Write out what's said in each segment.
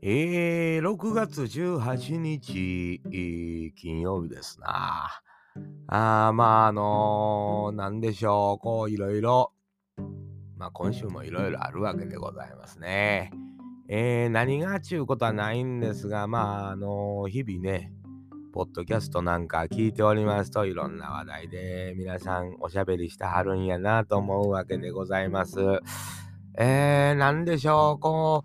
えー、6月18日、えー金曜日ですな。あーまあ、あのーなんでしょう、こう、いろいろ、まあ、今週もいろいろあるわけでございますね。えー、何がちゅうことはないんですが、まあ、あのー日々ね、ポッドキャストなんか聞いておりますといろんな話題で皆さんおしゃべりしてはるんやなと思うわけでございます。えー、なんでしょう、こ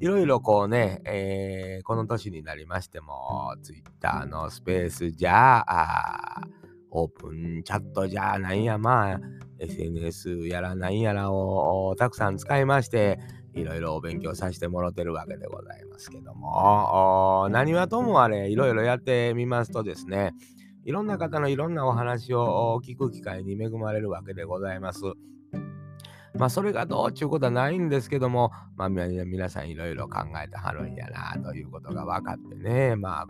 う、いろいろこうね、えーこの年になりましても、Twitter のスペースじゃあ、オープンチャットじゃなんや、まあ、SNS やらなんやらをたくさん使いまして、いろいろお勉強させてもらってるわけでございますけども、何はともあれ、いろいろやってみますとですね、いろんな方のいろんなお話を聞く機会に恵まれるわけでございます。まあそれがどうちゅうことはないんですけども、まあ皆さんいろいろ考えてはるんやなということが分かってね、まあ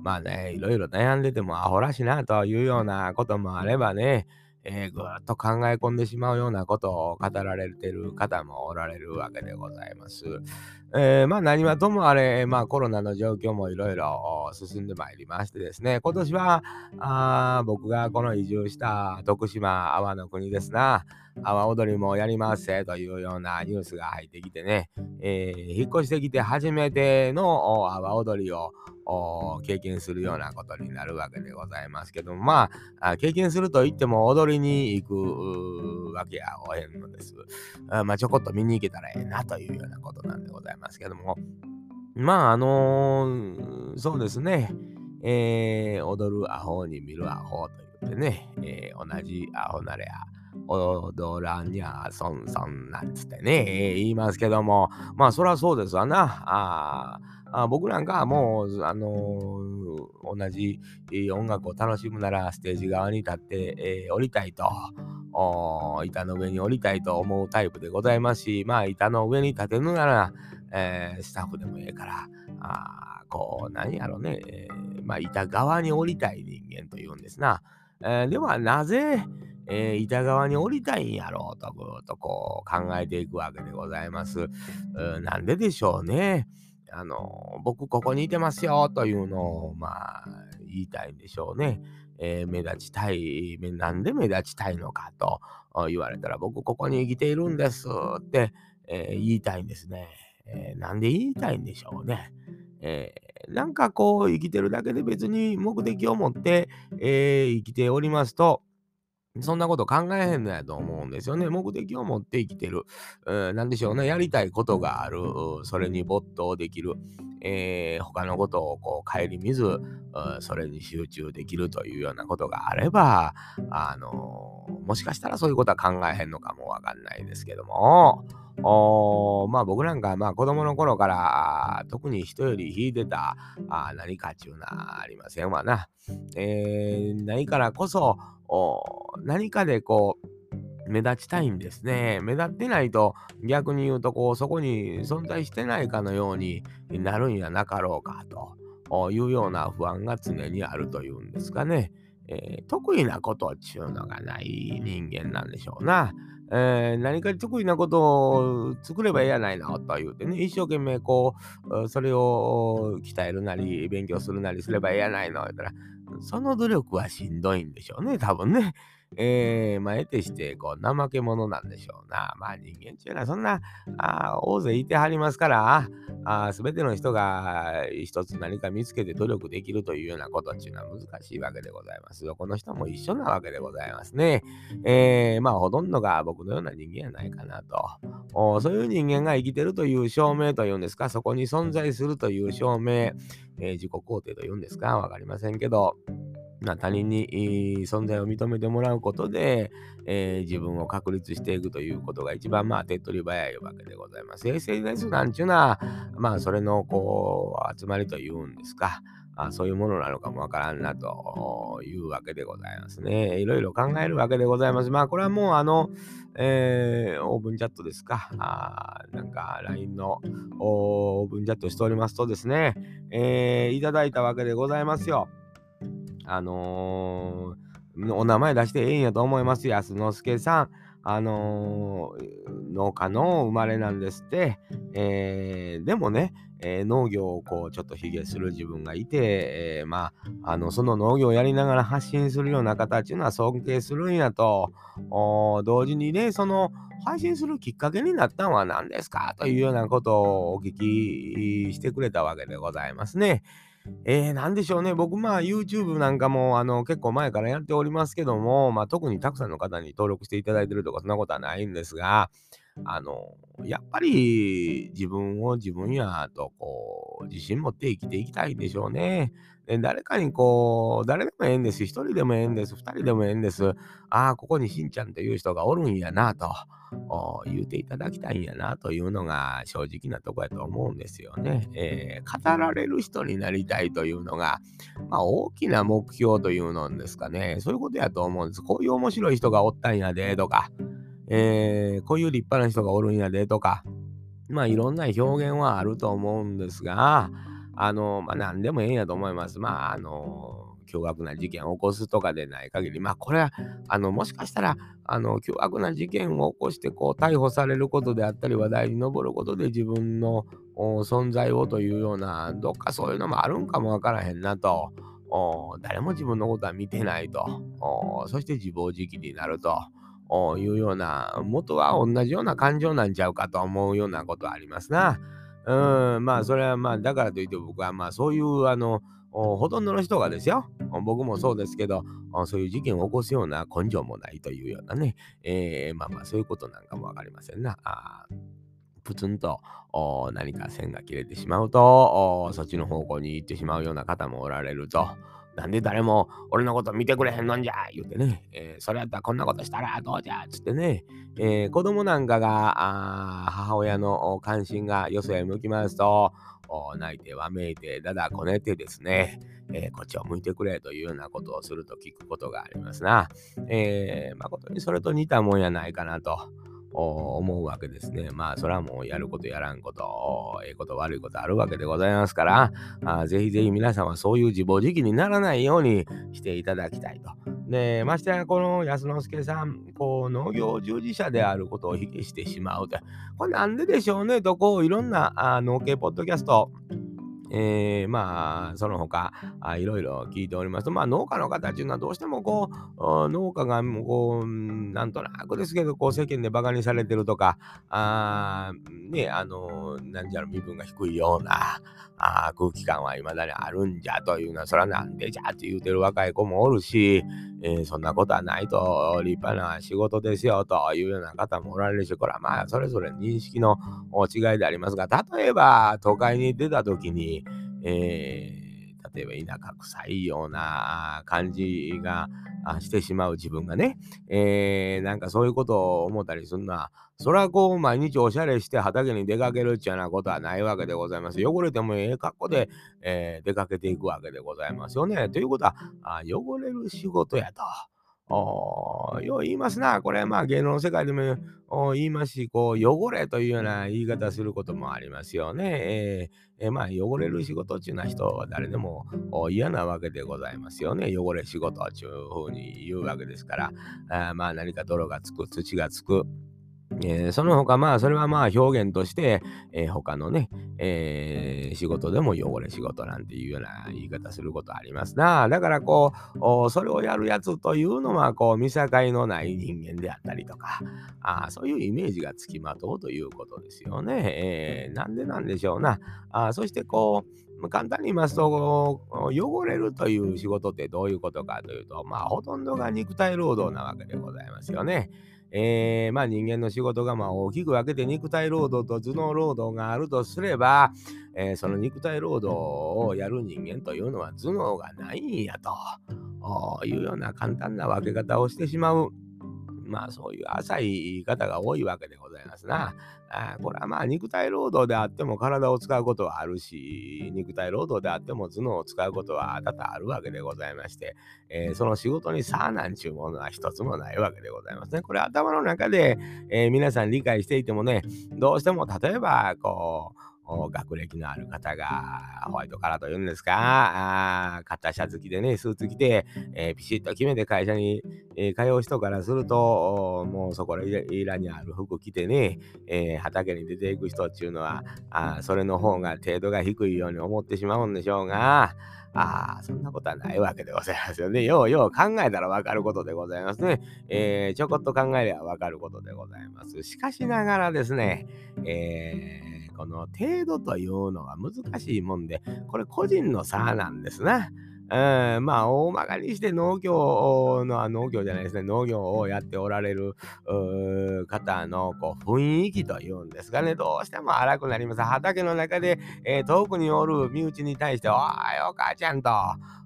まあね、いろいろ悩んでてもアホらしいなというようなこともあればね、えーぐっと考え込んでしまうようなことを語られてる方もおられるわけでございます。えーまあ何はともあれ、まあコロナの状況もいろいろ進んでまいりましてですね、今年はあー僕がこの移住した徳島阿波の国ですな、阿波踊りもやりますせというようなニュースが入ってきてね、えー引っ越してきて初めてのお阿波踊りをお経験するようなことになるわけでございますけども、まあ、あ経験すると言っても踊りに行くわけやおへんのです。あまあ、ちょこっと見に行けたらええなというようなことなんでございますけども、まあ、あのーそうですね、えー踊るアホに見るアホと言ってね、えー同じアホなれや、踊らんにゃそんそんなんつってね、えー言いますけども、まあそりゃそうですわな。あ僕なんかはもう、あのー同じ音楽を楽しむならステージ側に立って、えー降りたいと。板の上に降りたいと思うタイプでございますし、まあ板の上に立てるなら、えースタッフでもええから、あこう、何やろね、えーまあ板側に降りたい人間というんですな。えーではなぜ、えー板側に降りたいんやろうとぐっとこう考えていくわけでございます。うなんででしょうね。あの僕ここにいてますよというのをまあ言いたいんでしょうね。えー目立ちたい、なんで目立ちたいのかと言われたら僕ここに生きているんですって、えー言いたいんですね。えーなんで言いたいんでしょうね。えーなんかこう生きてるだけで別に目的を持って、えー生きておりますと、そんなこと考えへんのやと思うんですよね。目的を持って生きてる。うん、なんでしょうね。やりたいことがある。それに没頭できる。えー他のことをこう顧みず、それに集中できるというようなことがあれば、あのーもしかしたらそういうことは考えへんのかもわかんないですけども、まあ僕なんかまあ子供の頃から特に人より引いてたあー何かっちゅうなありませんわな。えー何からこそお何かでこう目立ちたいんですね。目立ってないと逆に言うとこうそこに存在してないかのようになるんやなかろうかとおいうような不安が常にあるというんですかね。えー得意なことっちゅうのがない人間なんでしょうな。えー何か得意なことを作ればいいやないのと言うてね、一生懸命こう、うそれを鍛えるなり、勉強するなりすればいいやないの言ったら、その努力はしんどいんでしょうね、多分ね。えー、まあ、得てして、こう、怠け者なんでしょうな。まあ、人間っていうのはそんな、あー大勢いてはりますから、あすべての人が一つ何か見つけて努力できるというようなことっていうのは難しいわけでございます。どこの人も一緒なわけでございますね。えー、まあ、ほとんどが僕のような人間やないかなと。そういう人間が生きてるという証明というんですか、そこに存在するという証明、えー自己肯定というんですか、わかりませんけど、まあ、他人に存在を認めてもらうことで、えー自分を確立していくということが一番まあ手っ取り早いわけでございます。SNS なんちゅうのは、まあそれのこう集まりというんですか、あそういうものなのかもわからんなというわけでございますね。いろいろ考えるわけでございます。まあこれはもうあの、えーオープンチャットですか、あなんか LINE のオープンチャットしておりますとですね、えーいただいたわけでございますよ。あのーお名前出してええんやと思います。安之助さん。あのー、農家の生まれなんですって。えー、でもね、えー、農業をこうちょっと卑下する自分がいて、え、まあ、あのその農業をやりながら発信するような方っていうのは尊敬するんやと同時にねその配信するきっかけになったのは何ですか？というようなことをお聞きしてくれたわけでございますね。えー、なんでしょうね。僕、まあ、YouTube なんかも、あの、結構前からやっておりますけども、まあ、特にたくさんの方に登録していただいてるとか、そんなことはないんですが、あの、やっぱり自分を自分やと、こう、自信持って生きていきたいんでしょうね。で誰かにこう、誰でもええんです。一人でもええんです。二人でもええんです。ああ、ここにしんちゃんという人がおるんやなと。言うていただきたいんやなというのが正直なとこやと思うんですよね。えー、語られる人になりたいというのが、まあ、大きな目標というのですかね。そういうことやと思うんです。こういう面白い人がおったんやでとか、えー、こういう立派な人がおるんやでとか、まあいろんな表現はあると思うんですが、あの、まあ何でもええんやと思います。まああの、凶悪な事件を起こすとかでない限り、まあこれは、あの、もしかしたら、あの、凶悪な事件を起こして、こう、逮捕されることであったり、話題に上ることで自分の存在をというような、どっかそういうのもあるんかもわからへんなと。誰も自分のことは見てないと。そして自暴自棄になると。いうような、元は同じような感情なんちゃうかと思うようなことはありますな。うん、まあ、それはまあ、だからといって僕はまあ、そういう、あの、ほとんどの人がですよ、僕もそうですけど、そういう事件を起こすような根性もないというようなね、えー、まあまあ、そういうことなんかもわかりませんな。あプツンと何か線が切れてしまうと、そっちの方向に行ってしまうような方もおられると。なんで誰も俺のこと見てくれへんのんじゃ言うてね、えー、それやったらこんなことしたらどうじゃつってね、えー、子供なんかが母親の関心がよそへ向きますと、泣いてわめいてだだこねてですね、えー、こっちを向いてくれというようなことをすると聞くことがありますな。えー、誠にそれと似たもんやないかなと。思うわけですね。まあ、それはもうやることやらんこと、ええこと悪いことあるわけでございますから、あぜひぜひ皆さんはそういう自暴自棄にならないようにしていただきたいと。で、ましてやこの安之助さん、こう農業従事者であることを卑下してしまうと。これなんででしょうね？と、こういろんなあ農系ポッドキャスト、えー、まあ、その他、あいろいろ聞いておりますと、まあ、農家の方っていうのはどうしてもこう、農家がこう、なんとなくですけど、こう、世間で馬鹿にされてるとか、あね、あの、なんじゃろ、身分が低いような、あ空気感は未だにあるんじゃというのは、それはなんでじゃって言うてる若い子もおるし、えー、そんなことはないと立派な仕事ですよというような方もおられるし、これはまあそれぞれ認識の違いでありますが、例えば都会に出た時に、えー、例えば田舎臭いような感じがしてしまう自分がね、えー、なんかそういうことを思ったりするのは、それはこう毎日おしゃれして畑に出かけるっちゅうようなことはないわけでございます。汚れてもええ格好で、えー、出かけていくわけでございますよね。ということは、あ汚れる仕事やと。よう言いますな。これまあ芸能の世界でも言いますし、こう汚れというような言い方することもありますよね。えー、えー、まあ汚れる仕事っていうのは人は誰でも嫌なわけでございますよね。汚れ仕事っていうふうに言うわけですから、あまあ何か泥がつく、土がつく。えー、その他、まあ、それはまあ表現として、えー、他のね、えー、仕事でも汚れ仕事なんていうような言い方することありますな。だからこう、それをやるやつというのは、こう、見境のない人間であったりとか、あそういうイメージがつきまとうということですよね。えー、なんでなんでしょうな。あそしてこう、簡単に言いますと、汚れるという仕事ってどういうことかというと、まあ、ほとんどが肉体労働なわけでございますよね。えー、まあ人間の仕事がまあ大きく分けて肉体労働と頭脳労働があるとすれば、えー、その肉体労働をやる人間というのは頭脳がないんやというような簡単な分け方をしてしまう。まあそういう浅い方が多いわけでございますな。あこれはまあ肉体労働であっても体を使うことはあるし、肉体労働であっても頭脳を使うことは多々あるわけでございまして、えー、その仕事にさあなんちゅうものは一つもないわけでございますね。これ頭の中で、えー、皆さん理解していてもね、どうしても例えばこう、学歴のある方が、ホワイトカラーというんですか、あ型シャツ着てね、スーツ着て、えー、ピシッと決めて会社に、えー、通う人からすると、もうそこら裏にある服着てね、えー、畑に出ていく人っていうのは、あそれの方が程度が低いように思ってしまうんでしょうが、ああ、そんなことはないわけでございますよね。ようよう考えたらわかることでございますね。えー、ちょこっと考えればわかることでございます。しかしながらですね、えー、この程度というのが難しいもんで、これ個人の差なんですな。うん、まあ、大まかにして農業の、農業じゃないですね、農業をやっておられる方のこう雰囲気というんですかね、どうしても荒くなります。畑の中で、えー、遠くにおる身内に対して、おい、お母ちゃんと、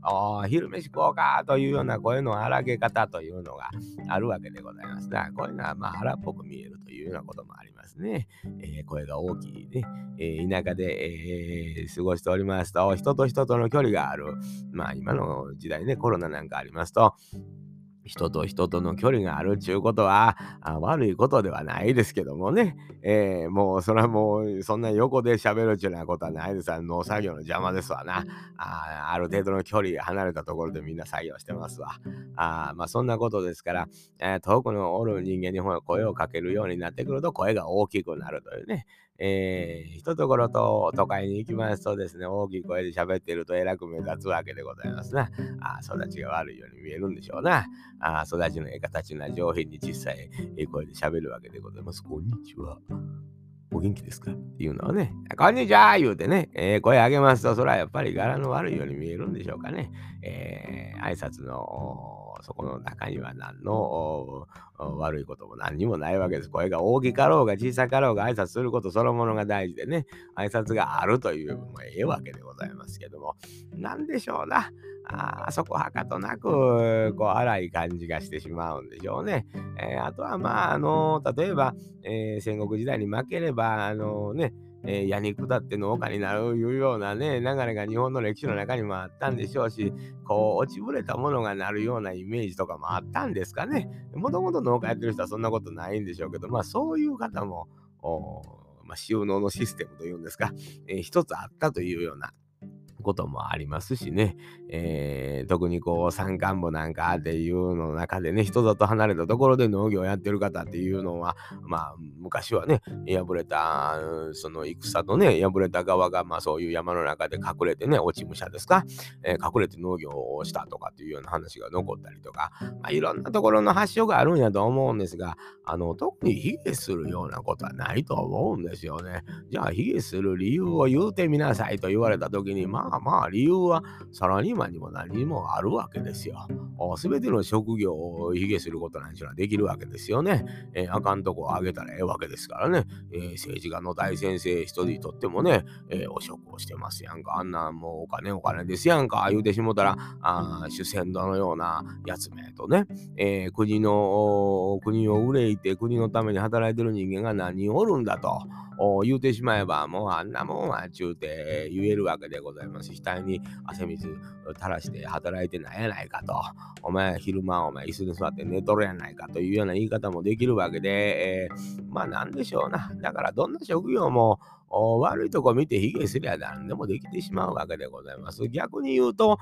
お昼飯食おうかというような声の荒げ方というのがあるわけでございます。だからこういうのはまあ荒っぽく見えるというようなこともありますね。えー、声が大きいね、えー、田舎で、えー、過ごしておりますと、人と人との距離がある。まあ今の時代ね、コロナなんかありますと、人と人との距離があるちゅうことは悪いことではないですけどもね、えー、もうそれはもうそんな横で喋るちゅうなことはないです。農作業の邪魔ですわな。あある程度の距離離れたところでみんな作業してますわ。あまあそんなことですから、えー、遠くのおる人間に声をかけるようになってくると声が大きくなるというね、えー、一ところと都会に行きますとですね、大きい声で喋ってるとえらく目立つわけでございますな。あ育ちが悪いように見えるんでしょうな。あ育ちのええ形な上品に小さい声で喋るわけでございます。こんにちは。お元気ですか？っていうのはね、こんにちは言うてね、えー、声上げますと、それはやっぱり柄の悪いように見えるんでしょうかね。えー、挨拶のそこの中には何の悪いことも何にもないわけです。声が大きかろうが小さかろうが挨拶することそのものが大事でね、挨拶があるというもええわけでございますけども、何でしょうな。あそこはかとなく、こう、荒い感じがしてしまうんでしょうね。えー、あとは、まあ、あの、例えば、えー、戦国時代に負ければ、あのね、えー、ヤニだって農家になるいうようなね、流れが日本の歴史の中にもあったんでしょうし、こう、落ちぶれたものがなるようなイメージとかもあったんですかね。もともと農家やってる人はそんなことないんでしょうけど、まあそういう方も、まあ、収納のシステムというんですか、えー、一つあったというようなこともありますしね、えー、特にこう山間部なんかっていうの中でね人里離れたところで農業をやってる方っていうのはまあ昔はね破れたその戦とね破れた側がまあそういう山の中で隠れてね落ち武者ですか、えー、隠れて農業をしたとかっていうような話が残ったりとか、まあ、いろんなところの発祥があるんやと思うんですがあの特に卑下するようなことはないと思うんですよね。じゃあ卑下する理由を言うてみなさいと言われた時にまあまあ理由はサラリーマンにも何にもあるわけですよ。すべての職業を卑下することなんていうのはできるわけですよね。えー、あかんとこをあげたらええわけですからね。えー、政治家の大先生一人にとってもね、えー、お職をしてますやんか。あんなもうお金お金ですやんか。言うてしもたら、あ主戦度のようなやつめとね、え、国の、国を憂いて国のために働いてる人間が何人おるんだと。言うてしまえば、もうあんなもんはちゅうて言えるわけでございます。額に汗水垂らして働いてないやないかと。お前昼間お前椅子に座って寝とるやないかというような言い方もできるわけで、えー、まあなんでしょうな。だからどんな職業も悪いとこ見て卑下すりゃ何でもできてしまうわけでございます。逆に言うと、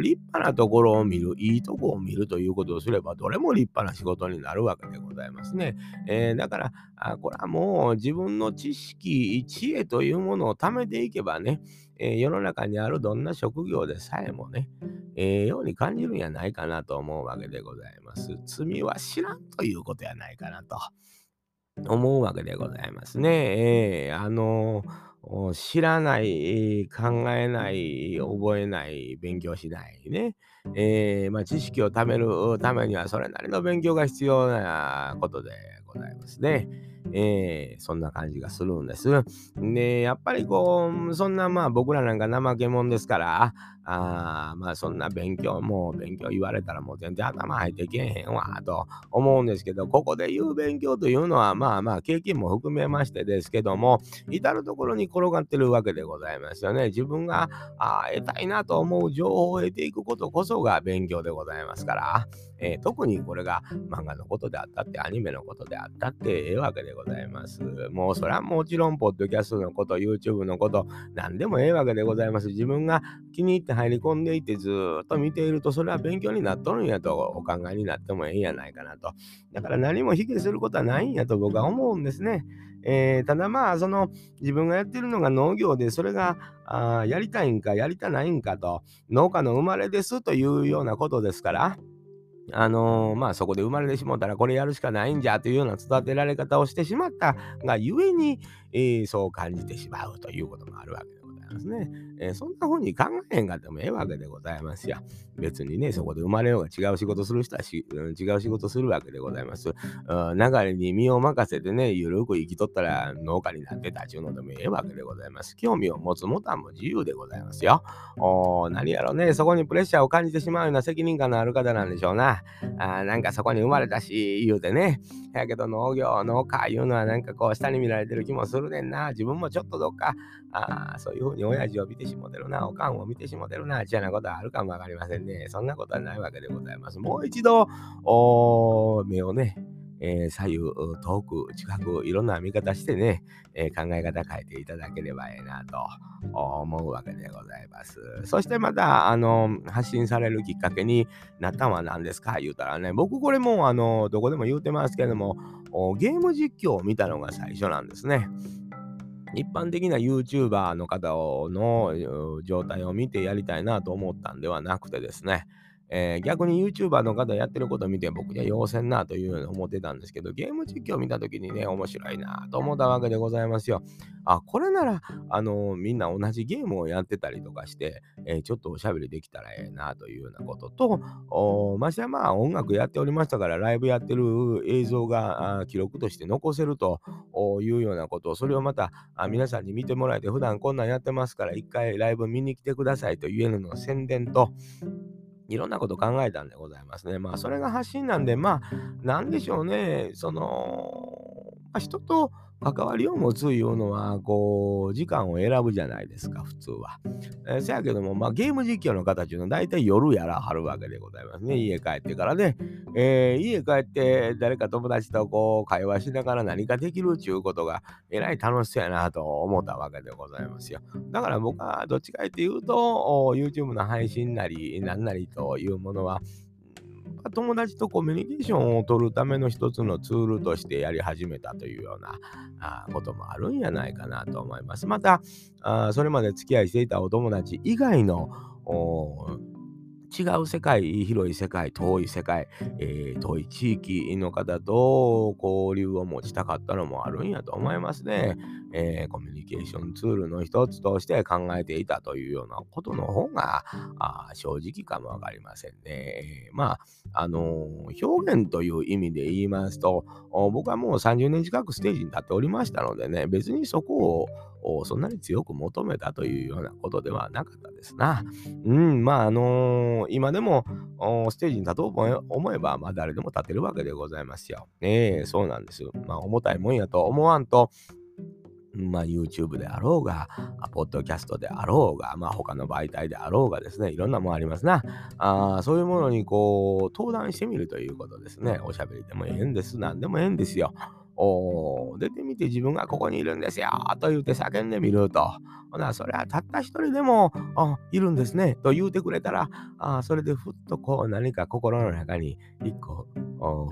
立派なところを見る、いいとこを見るということをすれば、どれも立派な仕事になるわけでございますね。えー、だからあ、これはもう自分の知識、知恵というものを貯めていけばね、えー、世の中にあるどんな職業でさえもね、ええー、ように感じるんやないかなと思うわけでございます。罪は知らんということやないかなと。思うわけでございますね。えー、あのー、知らない、考えない、覚えない、勉強しないね。えー、まあ、知識を貯めるためにはそれなりの勉強が必要なことでございますね。えー、そんな感じがするんです。で、やっぱりこう、そんなまあ僕らなんか怠け者ですから、あまあそんな勉強も勉強言われたらもう全然頭入ってけえへんわと思うんですけどここで言う勉強というのはまあまあ経験も含めましてですけども至る所に転がってるわけでございますよね自分があ得たいなと思う情報を得ていくことこそが勉強でございますから、えー、特にこれが漫画のことであったって、アニメのことであったってええわけでございます。もうそれはもちろん、ポッドキャストのこと、YouTube のこと、何でもええわけでございます。自分が気に入って入り込んでいてずっと見ていると、それは勉強になっとるんやとお考えになってもええんやないかなと。だから何も卑下することはないんやと僕は思うんですね。えー、ただまあ、その自分がやってるのが農業で、それがあやりたいんかやりたないんかと、農家の生まれですというようなことですから、あのー、まあそこで生まれてしもたらこれやるしかないんじゃというような育てられ方をしてしまったがゆえに、えー、そう感じてしまうということもあるわけです。ますね。えー、そんな風に考えへんかってもええわけでございますよ。別にね、そこで生まれようが違う仕事する人はし、うん、違う仕事するわけでございます。うん、流れに身を任せてね、ゆるく生きとったら農家になってたちゅうのでもええわけでございます。興味を持つもたんも自由でございますよ。お何やろね、そこにプレッシャーを感じてしまうような責任感のある方なんでしょうな。あなんかそこに生まれたし、言うてね。やけど農業、農家いうのはなんかこう下に見られてる気もするねんな。自分もちょっとどっか、ああそういう風に親父を見てしもてるな、おかんを見てしもてるな、ちゃなことはあるかもわかりませんね。そんなことはないわけでございます。もう一度、お目をね、えー、左右、遠く、近く、いろんな見方してね、えー、考え方変えていただければええなと思うわけでございます。そしてまた、あの、発信されるきっかけになったのは何ですか？言うたらね、僕これも、あの、どこでも言うてますけども、ゲーム実況を見たのが最初なんですね。一般的な YouTuber の方の状態を見てやりたいなと思ったんではなくてですね、えー、逆に YouTuber の方やってることを見て僕には要せんなというように思ってたんですけど、ゲーム実況を見た時にね、面白いなと思ったわけでございますよ。あ、これなら、あのー、みんな同じゲームをやってたりとかして、えー、ちょっとおしゃべりできたらええなというようなことと、ましてはまあ音楽やっておりましたから、ライブやってる映像が記録として残せるというようなことを、それをまたあ皆さんに見てもらえて、普段こんなんやってますから、一回ライブ見に来てくださいというのの宣伝と、いろんなこと考えたんでございますね。まあ、それが発信なんで、まあ、なんでしょうね、その、まあ、人と関わりを持ついうのは、こう、時間を選ぶじゃないですか、普通は。えー、せやけども、まあ、ゲーム実況の形の大体夜やらはるわけでございますね。家帰ってからね。えー、家帰って誰か友達とこう、会話しながら何かできるっちゅうことが、えらい楽しそうやなと思ったわけでございますよ。だから僕はどっちかっていうと、YouTube の配信なり、なんなりというものは、友達とコミュニケーションを取るための一つのツールとしてやり始めたというようなあこともあるんやないかなと思います。また、あそれまで付き合いしていたお友達以外の違う世界、広い世界、遠い世界、えー、遠い地域の方と交流を持ちたかったのもあるんやと思いますね。えー、コミュニケーションツールの一つとして考えていたというようなことの方があ正直かもわかりませんね。まあ、あのー、表現という意味で言いますと、僕はもう30年近くステージに立っておりましたのでね、別にそこをそんなに強く求めたというようなことではなかったですな。うん、まあ、あのー、今でもステージに立とうと思えば、まあ、誰でも立てるわけでございますよ。ええー、そうなんです。まあ、重たいもんやと思わんと、まあ、YouTube であろうが、ポッドキャストであろうが、まあ、他の媒体であろうがですね、いろんなもんありますな。あそういうものにこう、登壇してみるということですね。おしゃべりでもええんです。何でもええんですよ。お出てみて自分がここにいるんですよと言うて叫んでみると。ほな、それはたった一人でもいるんですねと言うてくれたら、あそれでふっとこう何か心の中に一個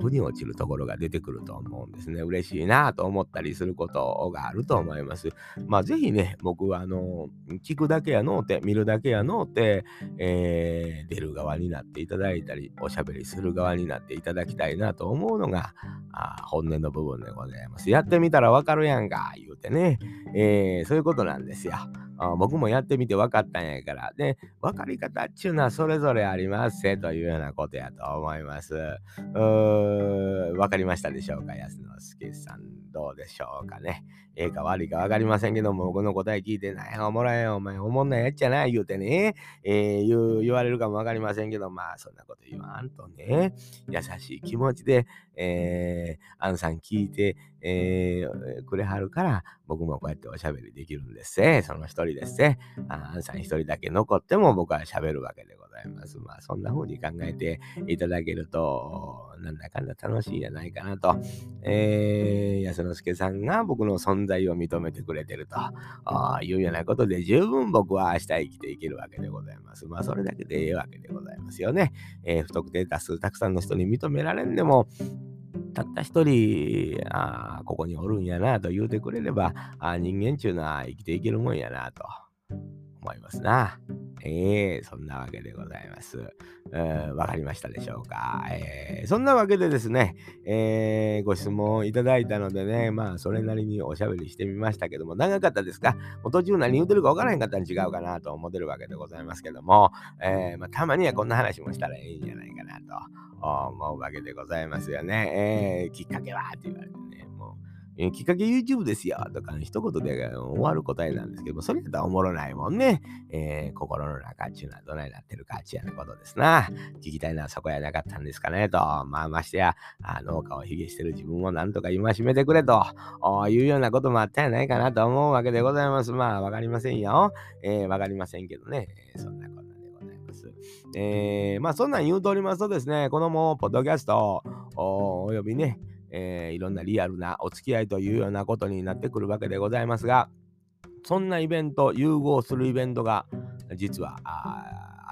腑に落ちるところが出てくると思うんですね。嬉しいなと思ったりすることがあると思います。まあぜひね、僕はあの、聞くだけやのうて、見るだけやのうて、えー、出る側になっていただいたり、おしゃべりする側になっていただきたいなと思うのが、あ本音の部分でございます。ございますやってみたらわかるやんか、言うてね、えー、そういうことなんですよ。あ僕もやってみて分かったんやから。で、分かり方っちゅうのはそれぞれありますせというようなことやと思います。うー分かりましたでしょうか？安之助さん、どうでしょうかね。ええか悪いかわかりませんけども、僕の答え聞いて、なんやおもろいお前、おもんないやっちゃない、言うてね、えー、言う言われるかもわかりませんけど、まあ、そんなこと言わんとね、優しい気持ちで、えー、アンさん聞いて、えー、くれはるから、僕もこうやっておしゃべりできるんですね。その一人ですね。アンさん一人だけ残っても僕はしゃべるわけでございます。まあ、そんな風に考えていただけると、なんだかんだ楽しいんじゃないかなと。えー、安之助さんが僕の存在を認めてくれてるというようなことで、十分僕は明日生きていけるわけでございます。まあ、それだけでええわけでございますよね。えー、不特定多数たくさんの人に認められんでも、たった一人、あここにおるんやなと言うてくれれば、あ人間ちゅうのは生きていけるもんやなと。思いますな。えー、そんなわけでございます。わかりましたでしょうか、えー、そんなわけでですね、えー、ご質問いただいたのでね、まあ、それなりにおしゃべりしてみましたけども、長かったですか？途中何言うてるかわからへんかったら違うかなと思ってるわけでございますけども、えー、まあ、たまにはこんな話もしたらいいんじゃないかなと思うわけでございますよね。えー、きっかけは？って言われてね、えー、きっかけ YouTube ですよとか、一言で終わる答えなんですけども、それやったらおもろないもんね。えー、心の中っちゅうのはどないなってるかっちゅうようなことですな。聞きたいのはそこやなかったんですかねと。まあましてや、あ農家を卑下してる自分をなんとか戒めてくれというようなこともあったんやないかなと思うわけでございます。まあわかりませんよ。えー、わかりませんけどね。えー、そんなことでございます。えー、まあそんなん言うとおりますとですね、このもう、ポッドキャストおよびね、えー、いろんなリアルなお付き合いというようなことになってくるわけでございますが、そんなイベント、融合するイベントが実は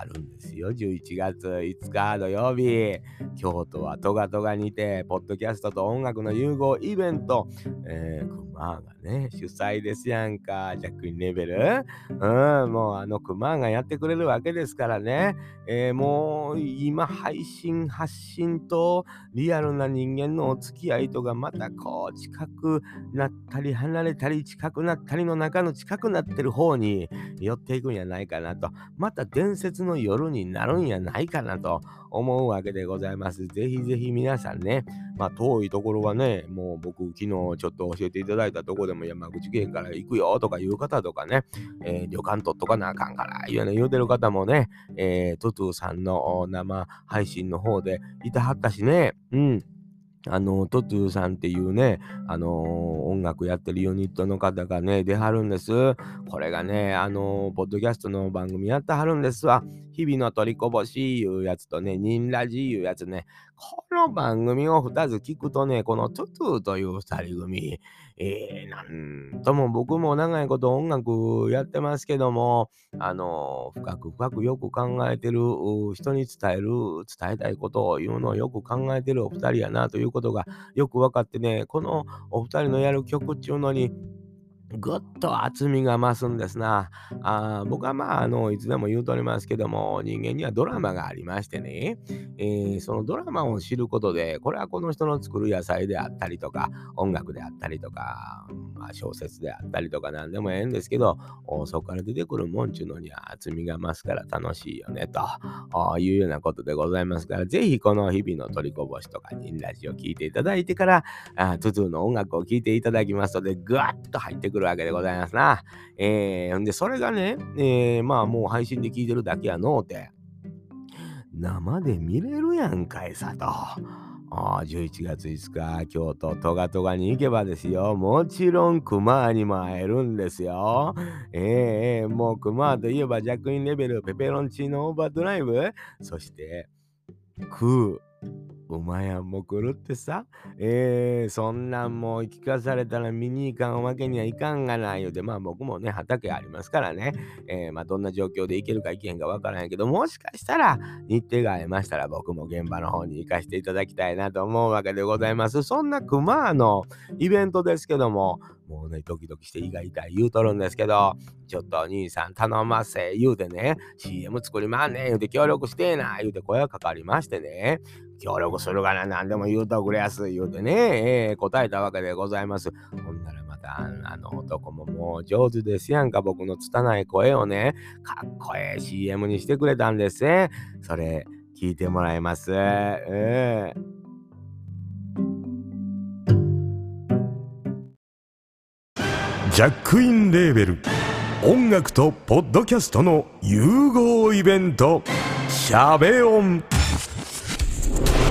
あるんですよ。11月5日土曜日、京都はトガトガにて、ポッドキャストと音楽の融合イベント、えー、クマがね、主催ですやんか、ジャックインレベル。うん、もうあのクマがやってくれるわけですからね、えー、もう今配信、発信とリアルな人間のお付き合いとがまたこう近くなったり離れたり近くなったりの中の近くなってる方に寄っていくんやないかなと、また伝説の夜になるんやないかなと思うわけでございます。ぜひぜひ皆さんね、まあ遠いところはね、もう僕昨日ちょっと教えていただいたとこでも山口県から行くよとかいう方とかね、えー、旅館取っとかなあかんから言うね言うてる方もね、えー、トトゥさんの生配信の方でいたはったしね、うん。あの、トトゥーさんっていうね、あのー、音楽やってるユニットの方がね、出はるんです。これがね、あのー、ポッドキャストの番組やってはるんですわ。日々の取りこぼしいうやつとね、ニンラジいうやつね、この番組を2つ聞くとね、このトゥトゥという2人組、えー、なんとも僕も長いこと音楽やってますけども、あの、深く深くよく考えてる、人に伝える、伝えたいことを言うのをよく考えてるお二人やなということがよく分かってね、このお二人のやる曲っちゅうのに、ぐっと厚みが増すんですな。あ僕はまあ、あの、いつでも言うとりますけども、人間にはドラマがありましてね、えー、そのドラマを知ることで、これはこの人の作る野菜であったりとか、音楽であったりとか、まあ、小説であったりとか何でもええんですけど、そこから出てくるもんちゅうのには厚みが増すから楽しいよね、というようなことでございますから、ぜひこの日々の取りこぼしとかにラジオ聴いていただいてから、あトゥトゥの音楽を聴いていただきますので、ぐわっと入ってくるわけでございますな。えー、んで、それがね、えー、まあもう配信で聞いてるだけやのうて、生で見れるやんかいさと。あ11月5日、京都トガトガに行けばですよ。もちろん熊にも会えるんですよ。ええー、もう熊といえばジャックインレベル、ペペロンチーノオーバードライブ、そして、クー。お前やんも来るってさ、えー、そんなんもう聞かされたら見に行かんわけにはいかんがないよ。で、まあ僕もね、畑ありますからね、えー、まあどんな状況で行けるか行けへんかわからへんけど、もしかしたら日程が合いましたら僕も現場の方に行かせていただきたいなと思うわけでございます。そんな熊のイベントですけども、もうね、ドキドキして胃が痛い言うとるんですけど、ちょっと兄さん頼ませ言うてね、CM 作りまんねん言うて協力してえな言うて声がかかりましてね、協力するから何でも言うとくれやす、言うてね、えー、答えたわけでございます。ほんならまた、あの男ももう上手ですやんか、僕の拙い声をね、かっこええ CM にしてくれたんですね。それ、聞いてもらいます。えージャックインレーベル音楽とポッドキャストの融合イベント「シャベオン」。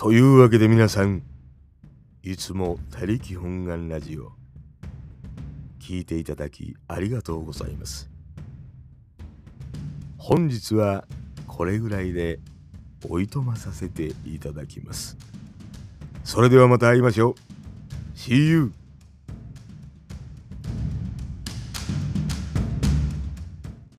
というわけで皆さんいつも他力本願ラジオ聞いていただきありがとうございます。本日はこれぐらいでおいとまさせていただきます。それではまた会いましょう。See you!